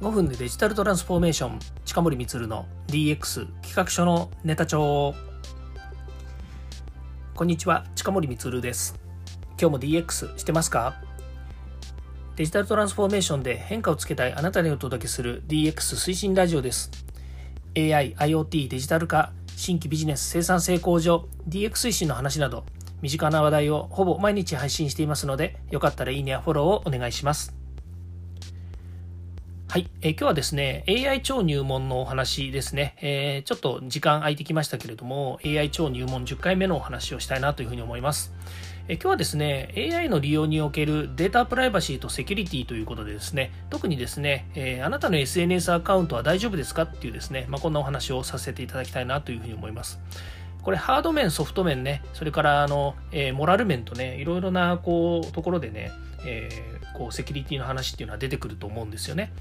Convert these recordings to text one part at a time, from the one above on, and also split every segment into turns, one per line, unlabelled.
5分でデジタルトランスフォーメーション。近森光の DX 企画書のネタ帳。こんにちは近森光です。今日も DX してますか？デジタルトランスフォーメーションで変化をつけたいあなたにお届けする DX 推進ラジオです。AI、IoT、デジタル化新規ビジネス生産性向上 DX 推進の話など身近な話題をほぼ毎日配信していますのでよかったらいいねやフォローをお願いします。はい、えー、今日はですね、AI 超入門のお話ですね、えー、ちょっと時間空いてきましたけれども、AI 超入門10回目のお話をしたいなというふうに思います。今日はですね、AI の利用におけるデータプライバシーとセキュリティということでですね、特にですね、えー、あなたの SNS アカウントは大丈夫ですかっていうですね、まあ、こんなお話をさせていただきたいなというふうに思います。これハード面、ソフト面ね、それからあの、えー、モラル面とね、いろいろなこうところでね、えー、こうセキュリティの話っていうのは出てくると思うんですよね。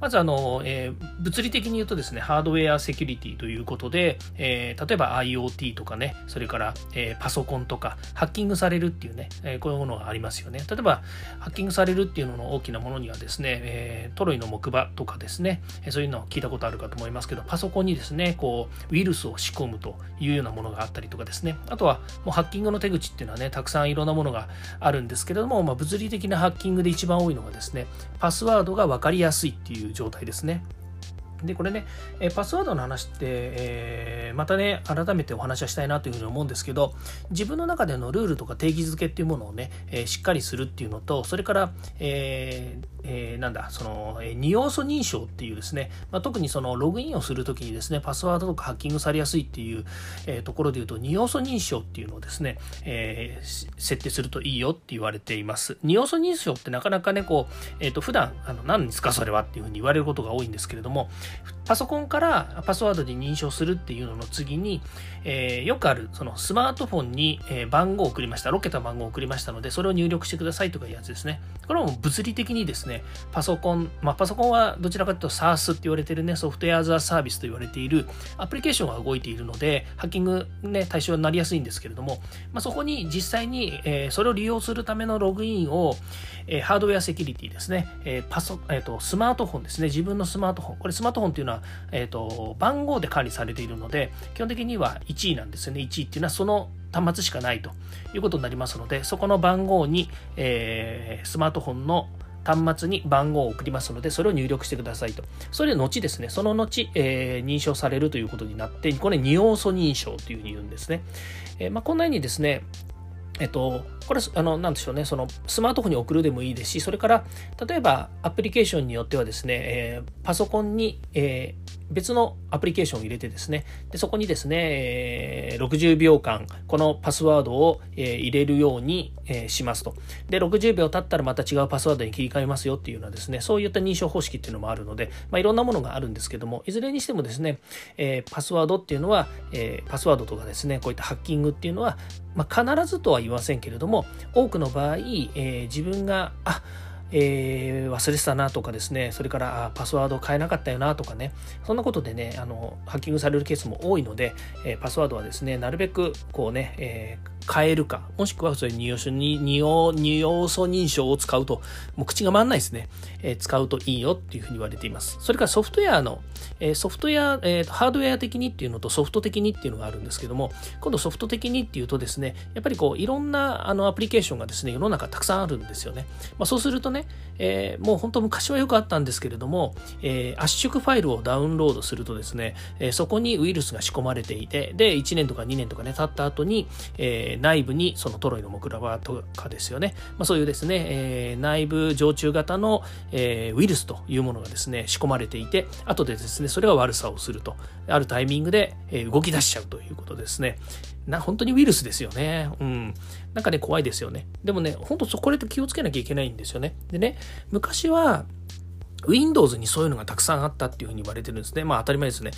まずあの、えー、物理的に言うとですね、ハードウェアセキュリティということで、えー、例えば IoT とかね、それから、えー、パソコンとか、ハッキングされるっていうね、えこういうものがありますよね。例えば、ハッキングされるっていうのの大きなものにはですね、えトロイの木馬とかですね、そういうのを聞いたことあるかと思いますけど、パソコンにですね、こう、ウイルスを仕込むというようなものがあったりとかですね、あとは、もうハッキングの手口っていうのはね、たくさんいろんなものがあるんですけれども、まあ、物理的なハッキングで一番多いのがですね、パスワードが分かりやすいっていういう状態ですね。で、これね、えパスワードの話って、えー、またね、改めてお話はしたいなというふうに思うんですけど、自分の中でのルールとか定義づけっていうものをね、えー、しっかりするっていうのと、それから、えーえー、なんだ、その、え、二要素認証っていうですね、まあ、特にそのログインをするときにですね、パスワードとかハッキングされやすいっていう、えー、ところで言うと、二要素認証っていうのをですね、えー、設定するといいよって言われています。二要素認証ってなかなかね、こう、えっ、ー、と、普段、あの、何ですかそれはっていうふうに言われることが多いんですけれども、パソコンからパスワードで認証するっていうのの次に、えー、よくある、そのスマートフォンに、え番号を送りました、6桁番号を送りましたので、それを入力してくださいとかいうやつですね。これも物理的にですね、パソコン、まあ、パソコンはどちらかというと SARS って言われてるね、ソフトウェアザーサービスと言われているアプリケーションが動いているので、ハッキングね、対象になりやすいんですけれども、まあ、そこに実際に、えー、それを利用するためのログインを、えー、ハードウェアセキュリティですね、えー、パソ、えっ、と、スマートフォンですね、自分のスマートフォン、これスマートフォンっていうのは、えっ、と、番号で管理されているので、基本的には1 1位なんですよね。1位っていうのはその端末しかないということになりますので、そこの番号に、えー、スマートフォンの端末に番号を送りますので、それを入力してくださいと。それで後ですね、その後、えー、認証されるということになって、これ二要素認証というふうに言うんですね。えー、まあ、こんなようにですね、えっと、これ、あの、なんでしょうね、その、スマートフォンに送るでもいいですし、それから、例えば、アプリケーションによってはですね、えー、パソコンに、えー、別のアプリケーションを入れてですね、でそこにですね、えー、60秒間、このパスワードを、えー、入れるように、えー、しますと。で、60秒経ったらまた違うパスワードに切り替えますよっていうようなですね、そういった認証方式っていうのもあるので、まあ、いろんなものがあるんですけども、いずれにしてもですね、えー、パスワードっていうのは、えー、パスワードとかですね、こういったハッキングっていうのは、まあ、必ずとは言わせんけれども、多くの場合、えー、自分が、あ、えー、忘れてたなとかですね、それからパスワード変えなかったよなとかね、そんなことでね、あのハッキングされるケースも多いので、えー、パスワードはですね、なるべくこうね、えー変えるか、もしくはそういう二要素二要二要素認証を使うと、もう口が回んないですね、えー、使うといいよっていうふうに言われています。それからソフトウェアの、えー、ソフトウェア、えー、ハードウェア的にっていうのとソフト的にっていうのがあるんですけども、今度ソフト的にっていうとですね、やっぱりこういろんなあのアプリケーションがですね、世の中たくさんあるんですよね。まあ、そうするとね、えー、もう本当昔はよくあったんですけれども、えー、圧縮ファイルをダウンロードするとですね、えー、そこにウイルスが仕込まれていて、で、1年とか2年とかね、経った後に、え、内部にそのトロイの木ラバとかですよね、まあ、そういうですね、え、内部常駐型の、え、ウイルスというものがですね、仕込まれていて、後でですね、それが悪さをすると、あるタイミングで、え、動き出しちゃうということですね。な、本当にウイルスですよね。うん。なんかね、怖いですよね。でもね、本当そこで気をつけなきゃいけないんですよね。でね、昔は、Windows にそういうのがたくさんあったっていうふうに言われてるんですね。まあ当たり前ですね。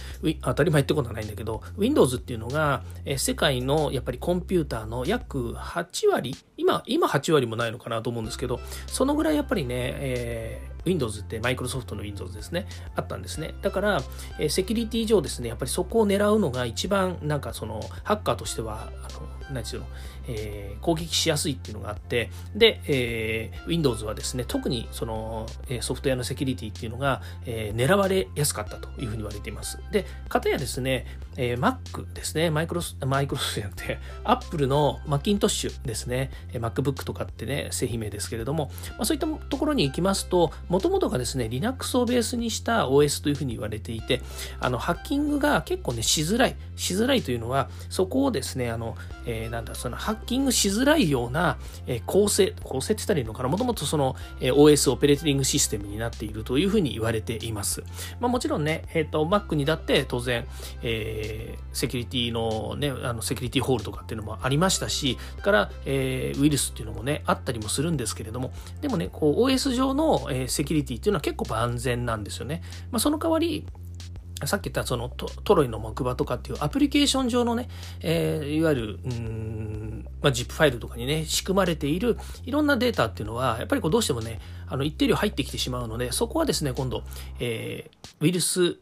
当たり前ってことはないんだけど、Windows っていうのが、え世界のやっぱりコンピューターの約8割、今、今8割もないのかなと思うんですけど、そのぐらいやっぱりね、えー Windows ってマイクロソフトの Windows ですね。あったんですね。だから、えセキュリティ上ですね、やっぱりそこを狙うのが一番、なんかその、ハッカーとしては、あの、何て言うの、えー、攻撃しやすいっていうのがあって、で、えー、Windows はですね、特にその、えソフトウェアのセキュリティっていうのが、えー、狙われやすかったというふうに言われています。で、かたやですね、えー、Mac ですね、マイクロス、マイクロソフトじゃなくて、Apple のマッキントッシュですね、MacBook とかってね、製品名ですけれども、まあ、そういったところに行きますと、もともとがですね、Linux をベースにした OS というふうに言われていて、あの、ハッキングが結構ね、しづらい。しづらいというのは、そこをですね、あの、えー、なんだ、そのハッキングしづらいような、えー、構成、構成って言ったらいいのかな、もともとその、えー、OS オペレーティングシステムになっているというふうに言われています。まあ、もちろんね、えっ、ー、と、Mac にだって当然、えー、セキュリティのね、あの、セキュリティホールとかっていうのもありましたし、から、えー、ウイルスっていうのもね、あったりもするんですけれども、でもね、こう、OS 上の、えー、セキュリティっていうのは結構万全なんですよね。まあ、その代わり、さっき言ったそのトロイの木馬とかっていうアプリケーション上のね、えー、いわゆる、うん、まあ、ZIP ファイルとかにね、仕組まれているいろんなデータっていうのは、やっぱりこうどうしてもね、あの一定量入ってきてしまうので、そこはですね、今度、えー、ウイルス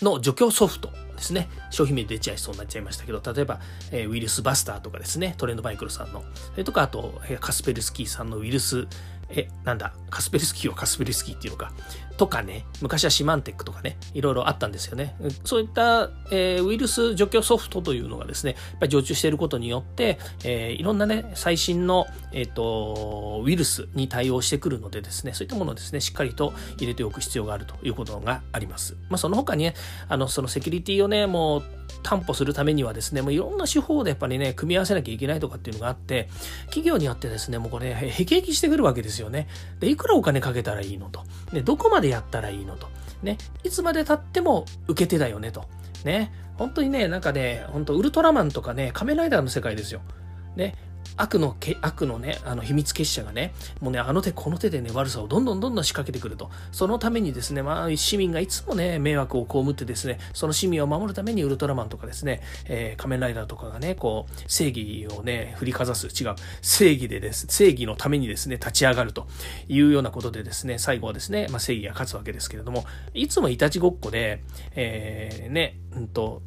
の除去ソフトですね。商品名出ちゃいそうになっちゃいましたけど、例えば、えー、ウイルスバスターとかですね、トレンドマイクロさんの、それとか、あとえ、カスペルスキーさんのウイルス、え、なんだ、カスペルスキーはカスペルスキーっていうのか、とかね、昔はシマンテックとかね、いろいろあったんですよね。そういった、えー、ウイルス除去ソフトというのがですね、やっぱり常駐していることによって、えー、いろんなね、最新の、えっ、ー、と、ウイルスに対応してくるのでですね、そういったものをですね、しっかりと入れておく必要があるということがあります。まあ、その他にね、あの、そのセキュリティをね、もう、担保するためにはですね、もういろんな手法でやっぱりね、組み合わせなきゃいけないとかっていうのがあって、企業によってですね、もうこれ、へきへきしてくるわけですよね。で、いくらお金かけたらいいのと。で、どこまででやったらいいのと。ね、いつまで経っても受け手だよねと。ね、本当にね、なんかね、本当ウルトラマンとかね、仮面ライダーの世界ですよ。ね、悪のけ、悪のね、あの秘密結社がね、もうね、あの手この手でね、悪さをどんどんどんどん仕掛けてくると。そのためにですね、まあ、市民がいつもね、迷惑を被ってですね、その市民を守るためにウルトラマンとかですね、えー、仮面ライダーとかがね、こう、正義をね、振りかざす、違う、正義でです、正義のためにですね、立ち上がるというようなことでですね、最後はですね、まあ、正義が勝つわけですけれども、いつもいたちごっこで、えー、ね、うんと、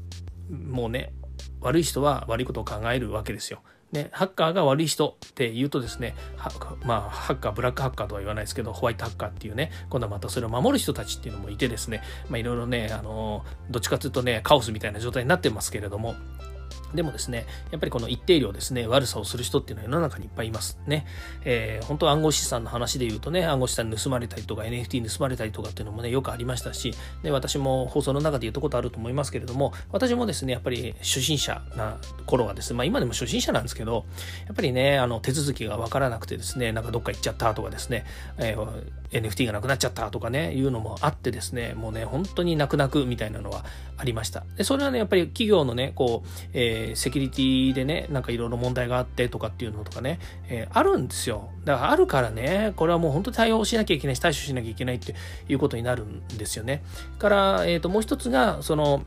もうね、悪い人は悪いことを考えるわけですよ。ね、ハッカーが悪い人って言うとですね、まあ、ハッカー、ブラックハッカーとは言わないですけど、ホワイトハッカーっていうね、今度はまたそれを守る人たちっていうのもいてですね、まあ、いろいろね、あの、どっちかというとね、カオスみたいな状態になってますけれども、でもですね、やっぱりこの一定量ですね、悪さをする人っていうのは世の中にいっぱいいますね。えー、本当暗号資産の話で言うとね、暗号資産盗まれたりとか NFT 盗まれたりとかっていうのもね、よくありましたし、で私も放送の中で言ったことあると思いますけれども、私もですね、やっぱり初心者な頃はですね、まあ今でも初心者なんですけど、やっぱりね、あの手続きがわからなくてですね、なんかどっか行っちゃったとかですね、えー、NFT がなくなっちゃったとかね、いうのもあってですね、もうね、本当に泣く泣くみたいなのはありました。で、それはね、やっぱり企業のね、こう、えー、セキュリティでね、なんかいろいろ問題があってとかっていうのとかね、えー、あるんですよ。だからあるからね、これはもう本当に対応しなきゃいけないし、対処しなきゃいけないっていうことになるんですよね。から、えっ、ー、と、もう一つが、その、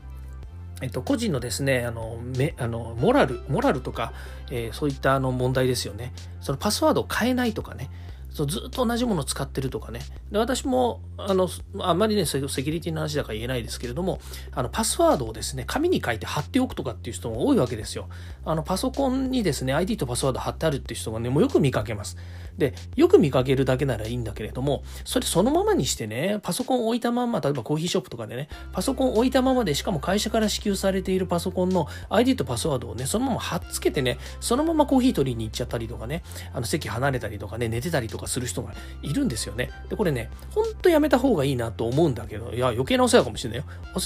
えっと、個人のですね、あの、め、あの、モラル、モラルとか、えー、そういったあの問題ですよね。そのパスワードを変えないとかね。そうずっと同じものを使ってるとかね。で私も、あの、あんまりね、セキュリティの話だから言えないですけれども、あの、パスワードをですね、紙に書いて貼っておくとかっていう人も多いわけですよ。あの、パソコンにですね、ID とパスワード貼ってあるっていう人がね、もうよく見かけます。で、よく見かけるだけならいいんだけれども、それそのままにしてね、パソコン置いたまま、例えばコーヒーショップとかでね、パソコン置いたままで、しかも会社から支給されているパソコンの ID とパスワードをね、そのまま貼っつけてね、そのままコーヒー取りに行っちゃったりとかね、あの席離れたりとかね、寝てたりとかする人がいるんですよね。で、これね、ほんとやめた方がいいなと思うんだけど、いや、余計なお世話かもしれないよ。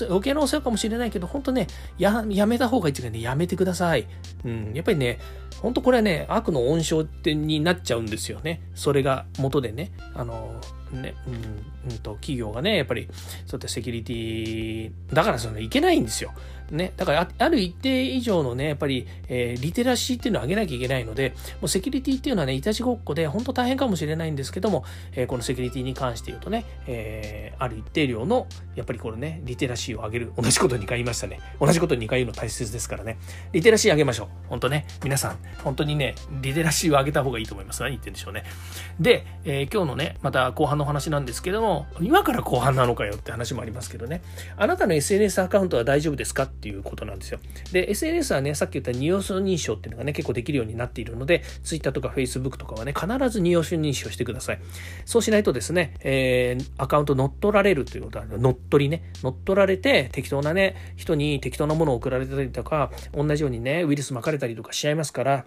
余計なお世話かもしれないけど、ほんとね、や、やめた方がいいっていうかね、やめてください。うん、やっぱりね、ほんとこれはね、悪の温床ってになっちゃうんですよね。それが元でね、あの、ね、うん、うんと、企業がね、やっぱり、そういったセキュリティ、だからそのいけないんですよ。ね、だからある一定以上のね、やっぱり、えー、リテラシーっていうのを上げなきゃいけないので、もうセキュリティっていうのはね、いたちごっこで本当大変かもしれないんですけども、えー、このセキュリティに関して言うとね、えー、ある一定量の、やっぱりこれね、リテラシーを上げる。同じこと2回言いましたね。同じこと2回言うの大切ですからね。リテラシー上げましょう。本当ね、皆さん、本当にね、リテラシーを上げた方がいいと思います。何言ってんでしょうね。で、え、今日のね、また後半のの話なんですけども、今から後半なのかよって話もありますけどね。あなたの SNS アカウントは大丈夫ですか？っていうことなんですよ。で、SNS はね、さっき言った二要素認証っていうのがね、結構できるようになっているので、Twitter とか Facebook とかはね、必ず二要素認証してください。そうしないとですね、えー、アカウント乗っ取られるということは、乗っ取りね、乗っ取られて適当なね、人に適当なものを送られたりとか、同じようにね、ウイルス巻かれたりとかしちゃいますから、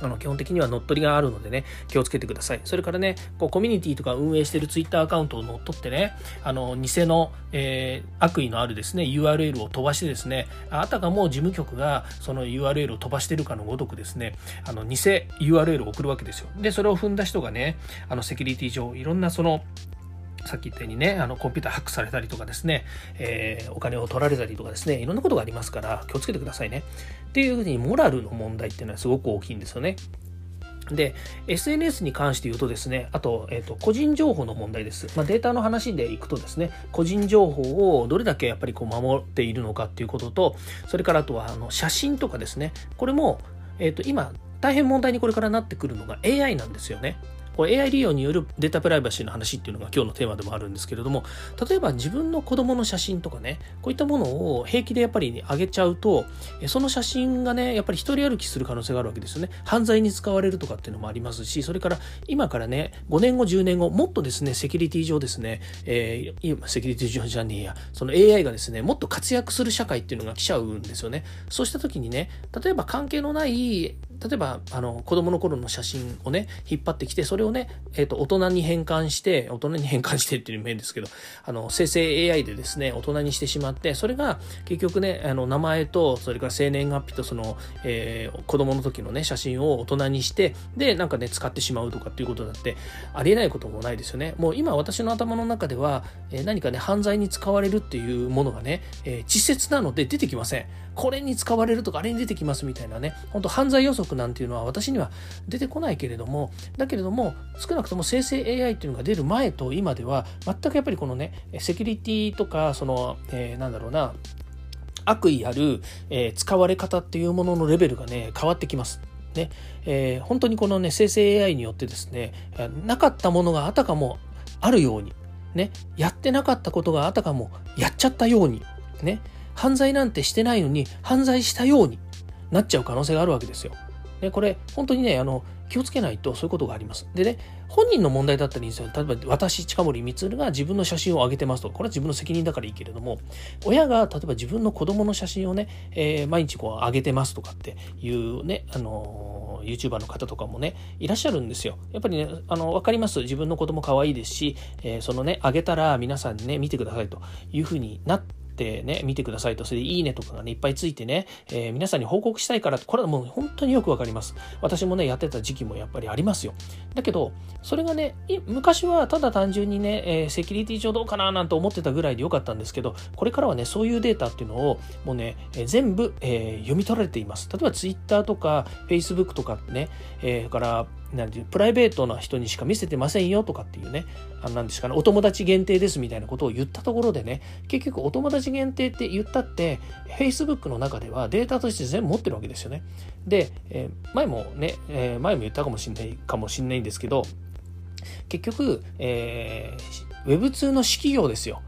あの基本的には乗っ取りがあるのでね、気をつけてください。それからね、こうコミュニティとか運営してるツイッターアカウントを乗っ取ってね、あの、偽の、えー、悪意のあるですね、URL を飛ばしてですね、あたかも事務局がその URL を飛ばしてるかのごとくですね、あの、偽 URL を送るわけですよ。で、それを踏んだ人がね、あの、セキュリティ上、いろんなその、さっき言ったようにね、あの、コンピューターハックされたりとかですね、えー、お金を取られたりとかですね、いろんなことがありますから、気をつけてくださいね。っていうふうに、モラルの問題っていうのはすごく大きいんですよね。で、SNS に関して言うとですね、あと、えっ、ー、と、個人情報の問題です。まあ、データの話でいくとですね、個人情報をどれだけやっぱりこう守っているのかっていうことと、それからあとは、あの、写真とかですね、これも、えっ、ー、と、今、大変問題にこれからなってくるのが AI なんですよね。これ AI 利用によるデータプライバシーの話っていうのが今日のテーマでもあるんですけれども、例えば自分の子供の写真とかね、こういったものを平気でやっぱり上げちゃうと、その写真がね、やっぱり一人歩きする可能性があるわけですよね。犯罪に使われるとかっていうのもありますし、それから今からね、5年後、10年後、もっとですね、セキュリティ上ですね、えー、今、セキュリティ上じゃねえや、その AI がですね、もっと活躍する社会っていうのが来ちゃうんですよね。そうした時にね、例えば関係のない例えばあの子供の頃の写真をね引っ張ってきてそれをね、えーと、大人に変換して大人に変換してっていう面ですけどあの生成 AI でですね大人にしてしまってそれが結局ねあの名前とそれから生年月日とその、えー、子供の時のね写真を大人にしてでなんかね使ってしまうとかっていうことだってありえないこともないですよね。もう今私の頭の中では、えー、何かね犯罪に使われるっていうものがね、えー、稚拙なので出てきません。これに使われるとかあれに出てきますみたいなね本当犯罪予測なんていうのは私には出てこないけれどもだけれども少なくとも生成 AI っていうのが出る前と今では全くやっぱりこのねセキュリティとかその、えー、なんだろうな悪意ある、えー、使われ方っていうもののレベルがね変わってきます。ねえー、本当にこのね生成 AI によってですねなかったものがあたかもあるようにねやってなかったことがあたかもやっちゃったようにね犯罪なんてしてないのに犯罪したようになっちゃう可能性があるわけですよ。でこれ本当にねあの気をつけないとそういうことがあります。でね本人の問題だったらいいんですよ。例えば私近森光が自分の写真を上げてますとこれは自分の責任だからいいけれども親が例えば自分の子供の写真をね、えー、毎日こう上げてますとかっていうねあの YouTuber の方とかもねいらっしゃるんですよ。やっぱりねあの分かります自分の子供可愛いですし、えー、そのね上げたら皆さんにね見てくださいというふうになってってね、見てくださいと、それでいいねとかがね、いっぱいついてね、えー、皆さんに報告したいから、これはもう本当によくわかります。私もね、やってた時期もやっぱりありますよ。だけど、それがね、昔はただ単純にね、えー、セキュリティ上どうかななんて思ってたぐらいでよかったんですけど、これからはね、そういうデータっていうのを、もうね、えー、全部、え読み取られています。例えば Twitter とか Facebook とかね、えー、からなんていうプライベートな人にしか見せてませんよとかっていうね、あなんですかね、お友達限定ですみたいなことを言ったところでね、結局お友達限定って言ったって、Facebook の中ではデータとして全部持ってるわけですよね。で、えー、前もね、えー、前も言ったかもしれないかもしれないんですけど、結局、えー、Web2 の式業ですよ。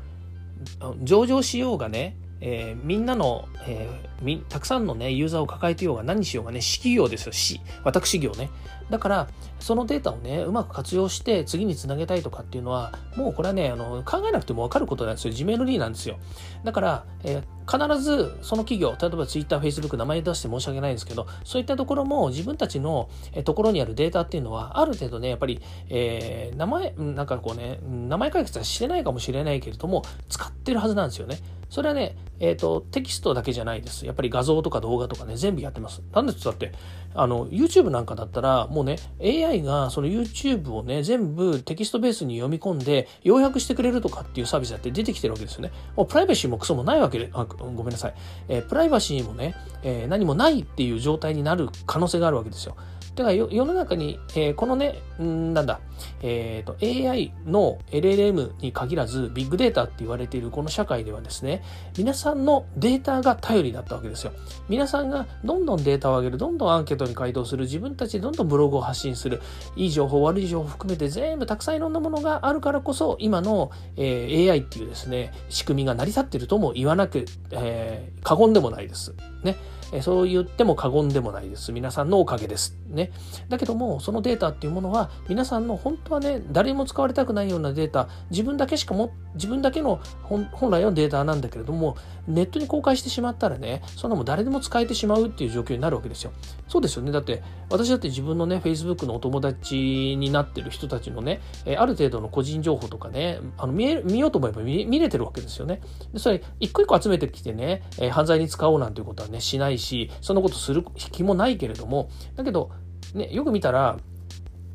上場しようがね、えー、みんなの、えー、たくさんのね、ユーザーを抱えてようが何しようがね、式業ですよ、し、私業ね。だから、そのデータをね、うまく活用して次につなげたいとかっていうのは、もうこれはね、あの考えなくても分かることなんですよ。自明の理なんですよ。だから、えー、必ずその企業、例えば Twitter、Facebook、名前出して申し訳ないんですけど、そういったところも自分たちのところにあるデータっていうのは、ある程度ね、やっぱり、えー、名前、なんかこうね、名前解決はしてないかもしれないけれども、使ってるはずなんですよね。それはね、えっ、ー、と、テキストだけじゃないです。やっぱり画像とか動画とかね、全部やってます。なんでって言ったって、あの、YouTube なんかだったら、もうね、AI がその YouTube をね、全部テキストベースに読み込んで、要約してくれるとかっていうサービスだって出てきてるわけですよね。もうプライバシーもクソもないわけで、あごめんなさい。えー、プライバシーもね、えー、何もないっていう状態になる可能性があるわけですよ。だから世の中に、えー、このね、んなんだ、えっ、ー、と、AI の LLM に限らず、ビッグデータって言われているこの社会ではですね、皆さんのデータが頼りだったわけですよ。皆さんがどんどんデータを上げる、どんどんアンケートに回答する、自分たちでどんどんブログを発信する、いい情報、悪い情報含めて全部たくさんいろんなものがあるからこそ、今の、えー、AI っていうですね、仕組みが成り立っているとも言わなく、えー、過言でもないです。ね。そう言っても過言でもないです。皆さんのおかげです。ね。だけども、そのデータっていうものは、皆さんの本当はね、誰にも使われたくないようなデータ、自分だけしかも、自分だけの本来のデータなんだけれども、ネットに公開してしまったらね、そんなもん誰でも使えてしまうっていう状況になるわけですよ。そうですよね。だって、私だって自分のね、Facebook のお友達になってる人たちのね、ある程度の個人情報とかね、あの見え見ようと思えば見れてるわけですよね。でそれ、一個一個集めてきてね、犯罪に使おうなんていうことはね、しないし、そんなことする気もないけれども、だけど、ね、よく見たら、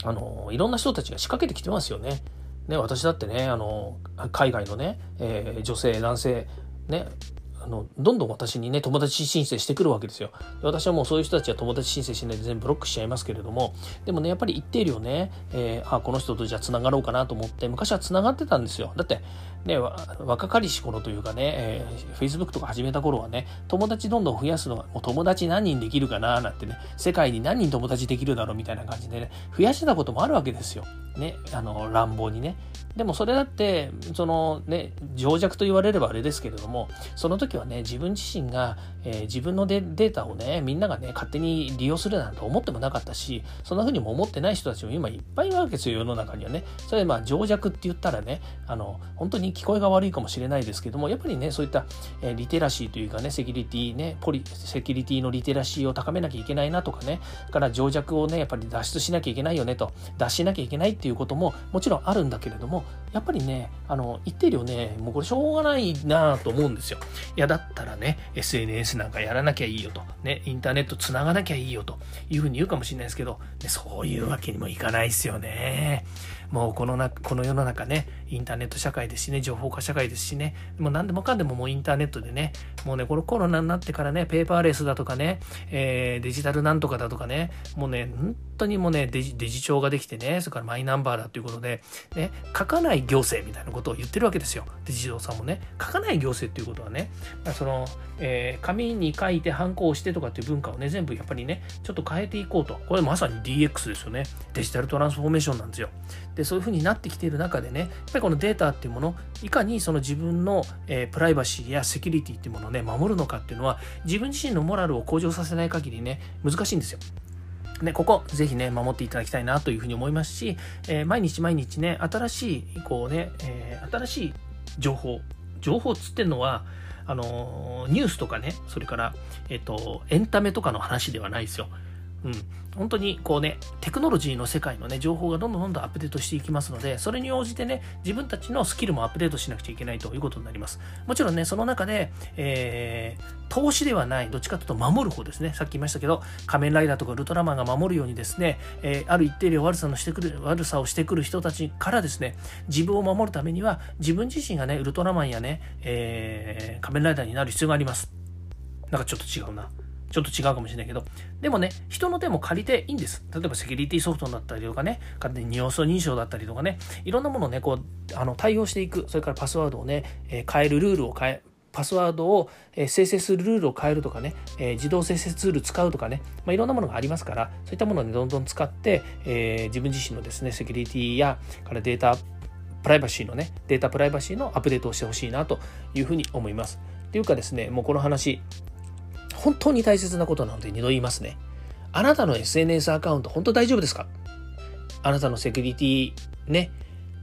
あの、いろんな人たちが仕掛けてきてますよね。ね、私だってね、あの、海外のね、えー、女性、男性、ね、あのどんどん私にね友達申請してくるわけですよ。私はもうそういう人たちは友達申請しないで全部ブロックしちゃいますけれども。でもねやっぱり一定量ね、えー、あこの人とじゃあつながろうかなと思って。昔はつながってたんですよ。だってね若かりし頃というかね、えー、Facebook とか始めた頃はね友達どんどん増やすのはもう友達何人できるかななんてね世界に何人友達できるだろうみたいな感じでね増やしてたこともあるわけですよ。ねあの乱暴にね。でもそれだってそのね情弱と言われればあれですけれどもその時はね自分自身が、えー、自分のデータをねみんながね勝手に利用するなんて思ってもなかったしそんな風にも思ってない人たちも今いっぱいいるわけですよ世の中にはねそれでまあ情弱って言ったらねあの本当に聞こえが悪いかもしれないですけどもやっぱりねそういった、えー、リテラシーというかねセキュリティねポリセキュリティのリテラシーを高めなきゃいけないなとかねから情弱をねやっぱり脱出しなきゃいけないよねと脱しなきゃいけないっていうことももちろんあるんだけれどもやっぱりね、あの、一定量ね、もうこれしょうがないなと思うんですよ。いや、だったらね、SNS なんかやらなきゃいいよと、ね、インターネットつながなきゃいいよというふうに言うかもしれないですけど、ね、そういうわけにもいかないですよね。もうこのな、この世の中ね、インターネット社会ですしね、情報化社会ですしね、もう何でもかんでももうインターネットでね、もうね、このコロナになってからね、ペーパーレスだとかね、えー、デジタルなんとかだとかね、もうね、本当にもうねデジ、デジ帳ができてね、それからマイナンバーだということで、ね、書かない行政みたいなことを言ってるわけですよ。デジタさんもね、書かない行政っていうことはね、その、えー、紙に書いてハンコをしてとかっていう文化をね、全部やっぱりね、ちょっと変えていこうと。これまさに DX ですよね。デジタルトランスフォーメーションなんですよ。ででそういうふうになってきている中でねやっぱりこのデータっていうものいかにその自分の、えー、プライバシーやセキュリティっていうものをね守るのかっていうのは自分自身のモラルを向上させない限りね難しいんですよ。ね、ここ、ぜひね、守っていただきたいなというふうに思いますし、えー、毎日毎日ね、新しい、こうね、えー、新しい情報、情報つってんのは、あのー、ニュースとかね、それから、えっ、と、エンタメとかの話ではないですよ。うん、本当にこうね、テクノロジーの世界のね、情報がどんどんどんどんアップデートしていきますので、それに応じてね、自分たちのスキルもアップデートしなくちゃいけないということになります。もちろんね、その中で、えー、投資ではない、どっちかというと守る方ですね。さっき言いましたけど、仮面ライダーとかウルトラマンが守るようにですね、えー、ある一定量悪さのしてくる、悪さをしてくる人たちからですね、自分を守るためには、自分自身がね、ウルトラマンやね、えー、仮面ライダーになる必要があります。なんかちょっと違うな。ちょっと違うかもしれないけど、でもね、人の手も借りていいんです。例えばセキュリティソフトだったりとかね、勝手に要素認証だったりとかね、いろんなものをね、こう、あの対応していく、それからパスワードをね、えー、変えるルールを変え、パスワードを生成するルールを変えるとかね、えー、自動生成ツール使うとかね、まあ、いろんなものがありますから、そういったものを、ね、どんどん使って、えー、自分自身のですね、セキュリティやからデータプライバシーのね、データプライバシーのアップデートをしてほしいなというふうに思います。というかですね、もうこの話、本当に大切なことなので2度言いますね。あなたの SNS アカウント本当大丈夫ですか？あなたのセキュリティね、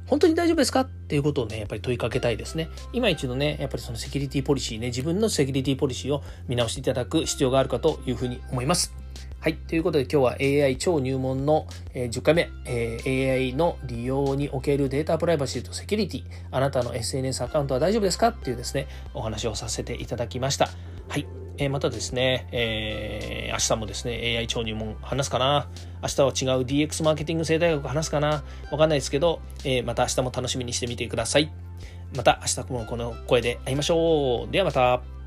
本当に大丈夫ですか？っていうことをね、やっぱり問いかけたいですね。今一度ね、やっぱりそのセキュリティポリシーね、自分のセキュリティポリシーを見直していただく必要があるかというふうに思います。はい。ということで今日は AI 超入門の10回目、AI の利用におけるデータプライバシーとセキュリティ、あなたの SNS アカウントは大丈夫ですか？っていうですね、お話をさせていただきました。はい。え、またですね、えー、明日もですね、AI 超入門話すかな？明日は違う DX マーケティング生態学話すかな？わかんないですけど、えー、また明日も楽しみにしてみてください。また明日もこの声で会いましょう。ではまた。